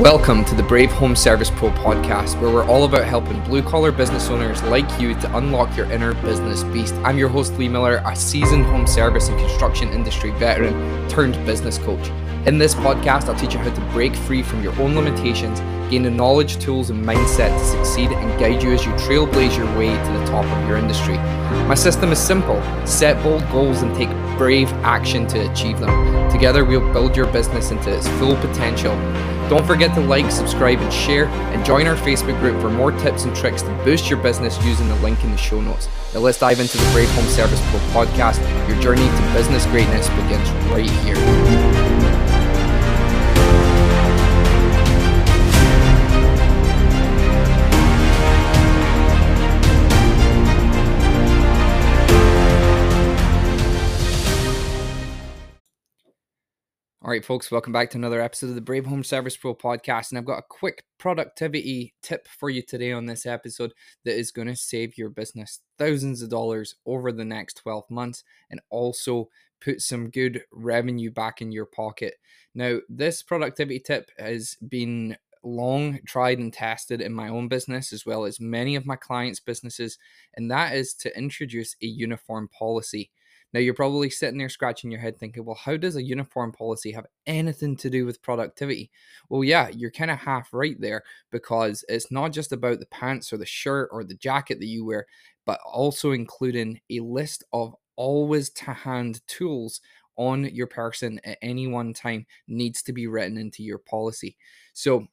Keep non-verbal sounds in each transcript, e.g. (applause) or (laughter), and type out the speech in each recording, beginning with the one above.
Welcome to the Brave Home Service Pro podcast, where we're all about helping blue collar business owners like you to unlock your inner business beast. I'm your host, Lee Miller, a seasoned home service and construction industry veteran turned business coach. In this podcast, I'll teach you how to break free from your own limitations, gain the knowledge, tools, and mindset to succeed, and guide you as you trailblaze your way to the top of your industry. My system is simple set bold goals and take brave action to achieve them. Together, we'll build your business into its full potential. Don't forget to like, subscribe, and share, and join our Facebook group for more tips and tricks to boost your business using the link in the show notes. Now, let's dive into the Brave Home Service Pro podcast. Your journey to business greatness begins right here. All right, folks, welcome back to another episode of the Brave Home Service Pro podcast. And I've got a quick productivity tip for you today on this episode that is going to save your business thousands of dollars over the next 12 months and also put some good revenue back in your pocket. Now, this productivity tip has been long tried and tested in my own business as well as many of my clients' businesses, and that is to introduce a uniform policy. Now, you're probably sitting there scratching your head thinking, well, how does a uniform policy have anything to do with productivity? Well, yeah, you're kind of half right there because it's not just about the pants or the shirt or the jacket that you wear, but also including a list of always to hand tools on your person at any one time needs to be written into your policy. So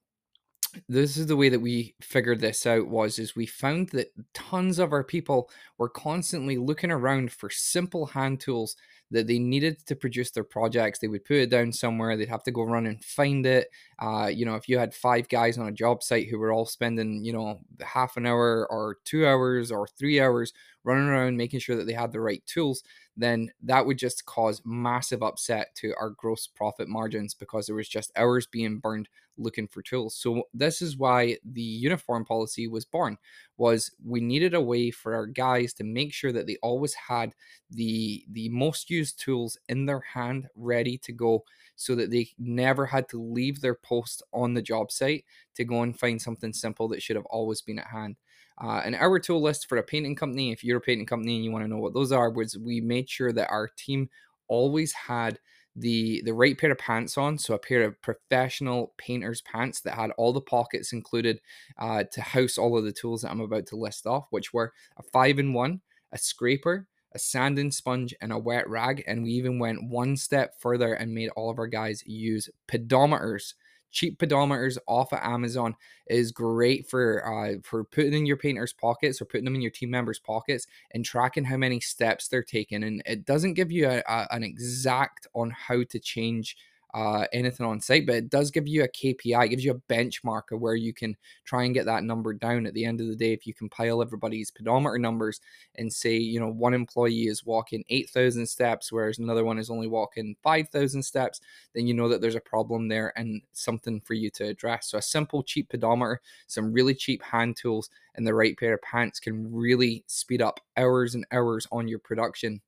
this is the way that we figured this out was is we found that tons of our people were constantly looking around for simple hand tools that they needed to produce their projects. They would put it down somewhere. They'd have to go run and find it. Uh, you know if you had five guys on a job site who were all spending you know half an hour or two hours or three hours running around making sure that they had the right tools then that would just cause massive upset to our gross profit margins because there was just hours being burned looking for tools. So this is why the uniform policy was born was we needed a way for our guys to make sure that they always had the the most tools in their hand ready to go so that they never had to leave their post on the job site to go and find something simple that should have always been at hand. Uh, and our tool list for a painting company, if you're a painting company and you want to know what those are, was we made sure that our team always had the the right pair of pants on so a pair of professional painter's pants that had all the pockets included uh, to house all of the tools that i'm about to list off which were a five in one a scraper a sanding sponge and a wet rag and we even went one step further and made all of our guys use pedometers cheap pedometers off of Amazon is great for uh, for putting in your painter's pockets or putting them in your team members' pockets and tracking how many steps they're taking. And it doesn't give you a, a, an exact on how to change uh, anything on site, but it does give you a KPI, it gives you a benchmark of where you can try and get that number down. At the end of the day, if you compile everybody's pedometer numbers and say, you know, one employee is walking 8,000 steps, whereas another one is only walking 5,000 steps, then you know that there's a problem there and something for you to address. So, a simple, cheap pedometer, some really cheap hand tools, and the right pair of pants can really speed up hours and hours on your production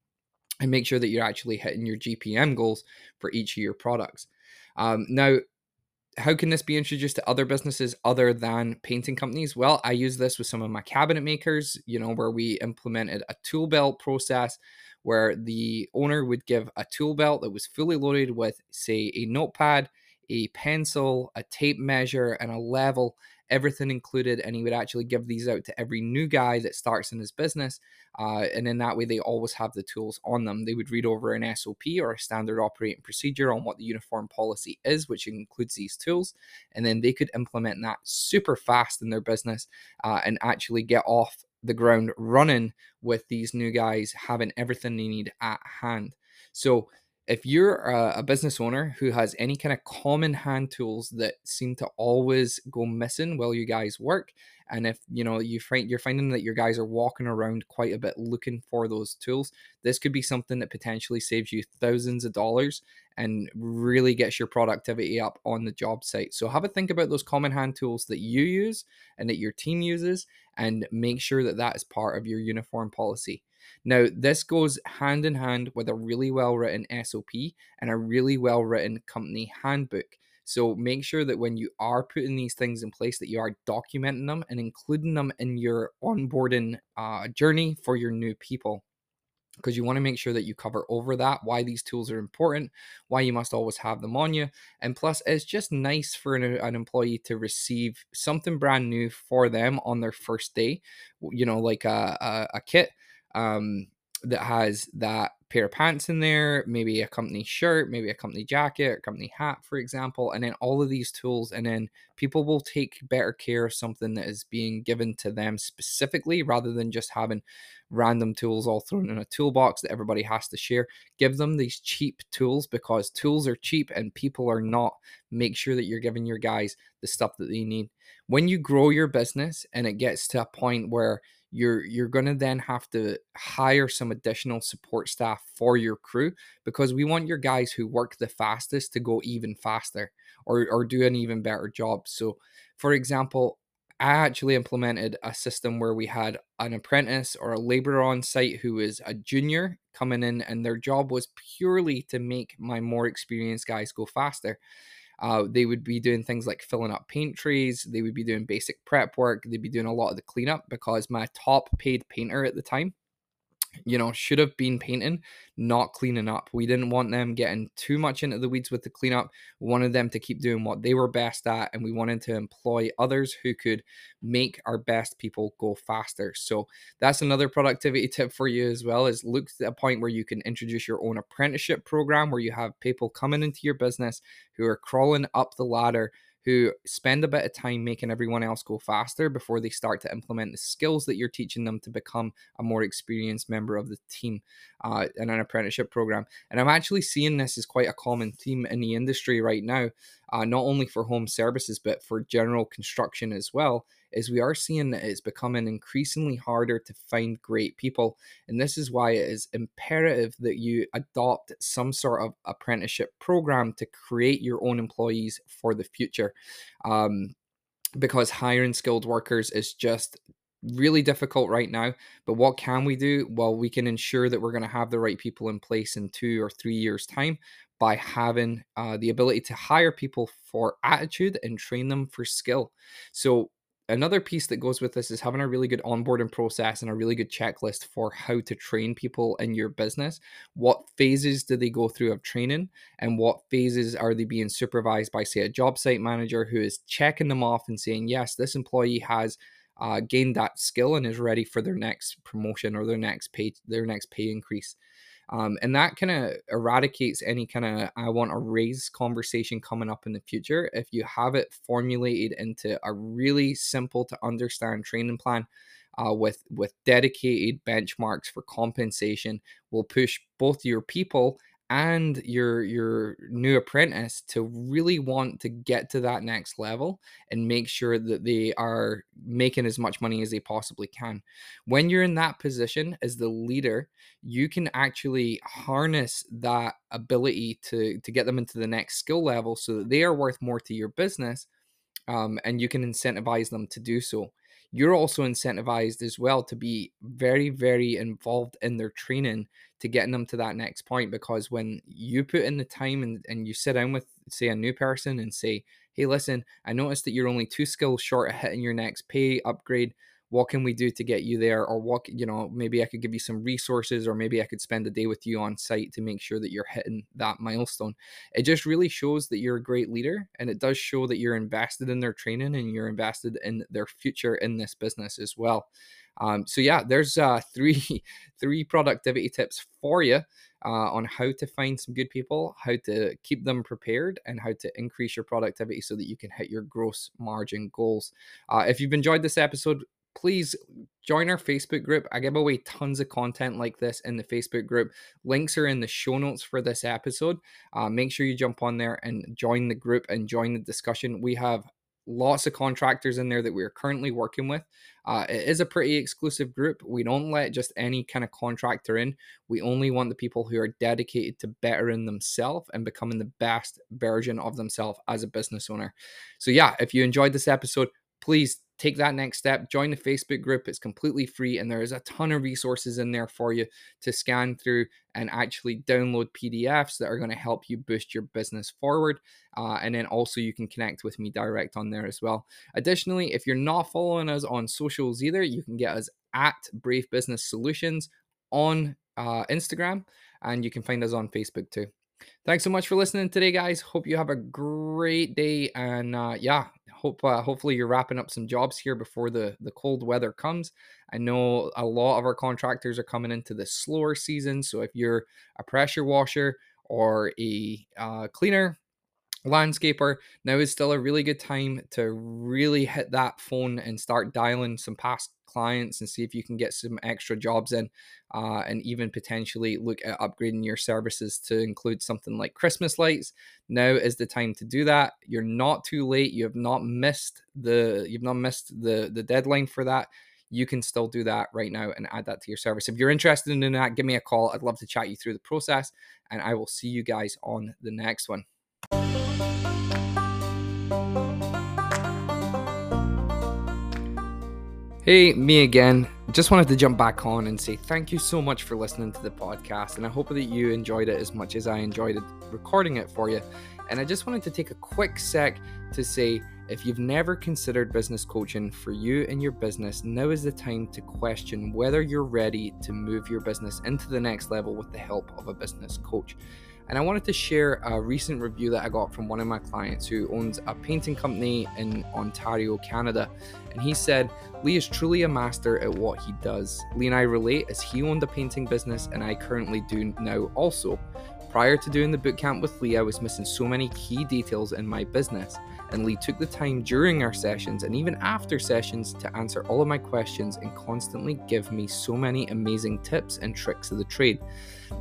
and make sure that you're actually hitting your GPM goals for each of your products. Um, now, how can this be introduced to other businesses other than painting companies? Well, I use this with some of my cabinet makers, you know, where we implemented a tool belt process where the owner would give a tool belt that was fully loaded with, say, a notepad, a pencil, a tape measure, and a level everything included, and he would actually give these out to every new guy that starts in his business. Uh, and in that way, they always have the tools on them. They would read over an SOP or a standard operating procedure on what the uniform policy is, which includes these tools, and then they could implement that super fast in their business uh, and actually get off the ground running with these new guys having everything they need at hand. So if you're uh, a, business owner who has any kind of common hand tools that seem to always go missing while you guys work and if you know you find you're finding that your guys are walking around quite a bit looking for those tools this could be something that potentially saves you thousands of dollars and really gets your productivity up on the job site. So have a think about those common hand tools that you use and that your team uses and make sure that that is part of your uniform policy now, this goes hand in hand with a really well written SOP and a really well written company handbook. So make sure that when you are putting these things in place, that you are documenting them and including them in your onboarding uh, journey for your new people because you want to make sure that you cover over that why these tools are important why you must always have them on you and plus it's just nice for an, an, employee to receive something brand new for them on their first day you know like a, a, a kit um, that has that pair of pants in there, maybe a company shirt, maybe a company jacket, a company hat, for example, and then all of these tools. And then people will take better care of something that is being given to them specifically rather than just having random tools all thrown in a toolbox that everybody has to share. Give them these cheap tools because tools are cheap and people are not. Make sure that you're giving your guys the stuff that they need. When you grow your business and it gets to a point where you're you're going to then have to hire some additional support staff for your crew because we want your guys who work the fastest to go even faster or or do an even better job so for example I actually implemented a system where we had an apprentice or a laborer on site who is a junior coming in, and their job was purely to make my more experienced guys go faster. Uh, they would be doing things like filling up paint trays. They would be doing basic prep work. They'd be doing a lot of the cleanup because my top paid painter at the time you know, should have been painting, not cleaning up. We didn't want them getting too much into the weeds with the cleanup. We wanted them to keep doing what they were best at, and we wanted to employ others who could make our best people go faster. So that's another productivity (laughs) tip for you as well is look to a point where you can introduce your own apprenticeship program where you have people coming into your business who are crawling up the ladder who spend a bit of time making everyone else go faster before they start to implement the skills that you're teaching them to become a more experienced member of the team uh, in an apprenticeship program. And I'm actually seeing this as quite a common theme in the industry right now, uh, not only for home services, but for general construction as well is we are seeing that it's becoming increasingly harder to find great people. And this is why it is imperative that you adopt some sort of apprenticeship program to create your own employees for the future. Um, because hiring skilled workers is just really difficult right now. But what can we do? Well, we can ensure that we're going to have the right people in place in two or three years' time by having uh, the ability to hire people for attitude and train them for skill. So another piece that goes with this is having a really good onboarding process and a really good checklist for how to train people in your business. What phases do they go through of training, and what phases are they being supervised by, say, a job site manager who is checking them off and saying, yes, this employee has. Uh, gained that skill and is ready for their next promotion or their next pay their next pay increase. Um, and that kind of eradicates any kind of I want to raise conversation coming up in the future. If you have it formulated into a really simple to understand training plan uh, with with dedicated benchmarks for compensation, will push both your people and your your new apprentice to really want to get to that next level and make sure that they are making as much money as they possibly can. When you're in that position as the leader you can actually harness that ability to to get them into the next skill level so that they are worth more to your business um, and you can incentivize them to do so you're also incentivized as well to be very very involved in their training to getting them to that next point because when you put in the time and, and you sit down with say a new person and say hey listen i noticed that you're only two skills short of hitting your next pay upgrade what can we do to get you there? Or what you know maybe i could give you some resources or maybe i could spend a day with you on site to make sure that you're hitting that milestone. It just really shows that you're a great leader and it does show that you're invested in their training and you're invested in their future in this business as well. Um, so yeah there's uh, (laughs) three three productivity tips for you uh, on how to find some good people, how to keep them prepared, and how to increase your productivity so that you can hit your gross margin goals. Uh, if you've enjoyed this episode, please join our Facebook group. I give away tons of content like this in the Facebook group. Links are in the show notes for this episode. Uh, make sure you jump on there and join the group and join the discussion. We have lots of contractors in there that we're currently working with. Uh, it is a pretty exclusive group. We don't let just any kind of contractor in. We only want the people who are dedicated to bettering themselves and becoming the best version of themselves as a business owner. So, yeah, if you enjoyed this episode, please take that next step, join the Facebook group. It's completely free, and there is a ton of resources in there for you to scan through and actually download PDFs that are going to help you boost your business forward. Uh, and then also, you can connect with me direct on there as well. Additionally, if you're not following us on socials either, you can get us at Brave Business Solutions on uh, Instagram, and you can find us on Facebook too. Thanks so much for listening today, guys. Hope you have a great day, and uh, yeah, hope uh, hopefully you're wrapping up some jobs here before the the cold weather comes. I know a lot of our contractors are coming into the slower season, so if you're a pressure washer or a uh, cleaner, landscaper now is still a really good time to really hit that phone and start dialing some past clients and see if you can get some extra jobs in uh, and even potentially look at upgrading your services to include something like christmas lights now is the time to do that you're not too late you have not missed the you've not missed the the deadline for that you can still do that right now and add that to your service. If you're interested in that, give me a call. I'd love to chat you through the process, and I will see you guys on the next one. Hey, me again. Just wanted to jump back on and say thank you so much for listening to the podcast. And I hope that you enjoyed it as much as I enjoyed it recording it for you. And I just wanted to take a quick sec to say if you've never considered business coaching for you and your business, now is the time to question whether you're ready to move your business into the next level with the help of a business coach. And I wanted to share a recent review that I got from one of my clients who owns a painting company in Ontario, Canada. And he said, Lee is truly a master at what he does. Lee and I relate as he owned a painting business and I currently do now also. Prior to doing the bootcamp with Lee, I was missing so many key details in my business, and Lee took the time during our sessions and even after sessions to answer all of my questions and constantly give me so many amazing tips and tricks of the trade.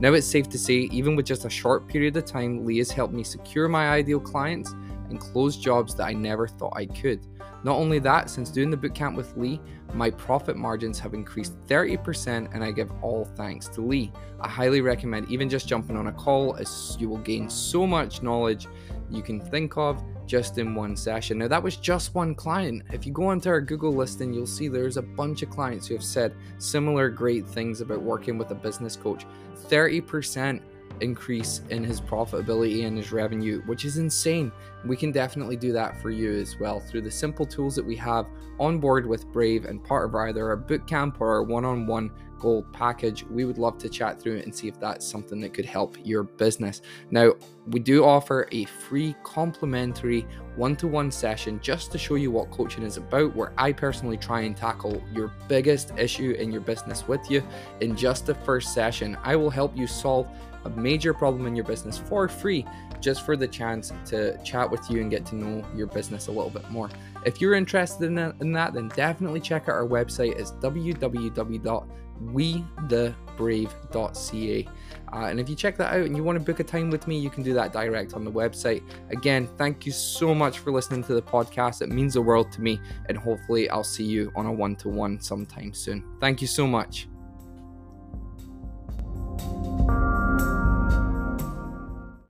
Now it's safe to say, even with just a short period of time, Lee has helped me secure my ideal clients and close jobs that I never thought I could. Not only that, since doing the bootcamp with Lee, my profit margins have increased 30% and I give all thanks to Lee. I highly recommend even just jumping on a call as you will gain so much knowledge you can think of just in one session. Now, that was just one client. If you go onto our Google listing, you'll see there's a bunch of clients who have said similar great things about working with a business coach. 30% increase in his profitability and his revenue, which is insane. We can definitely do that for you as well through the simple tools that we have on board with Brave and part of either our bootcamp or our one on one gold package. We would love to chat through it and see if that's something that could help your business. Now, we do offer a free complimentary one to one session just to show you what coaching is about, where I personally try and tackle your biggest issue in your business with you in just the first session. I will help you solve a major problem in your business for free just for the chance to chat with you and get to know your business a little bit more. If you're interested in that, in that then definitely check out our website. It's www.wethebrave.ca. Uh, and if you check that out and you want to book a time with me, you can do that direct on the website. Again, thank you so much for listening to the podcast. It means the world to me. And hopefully, I'll see you on a one to one sometime soon. Thank you so much.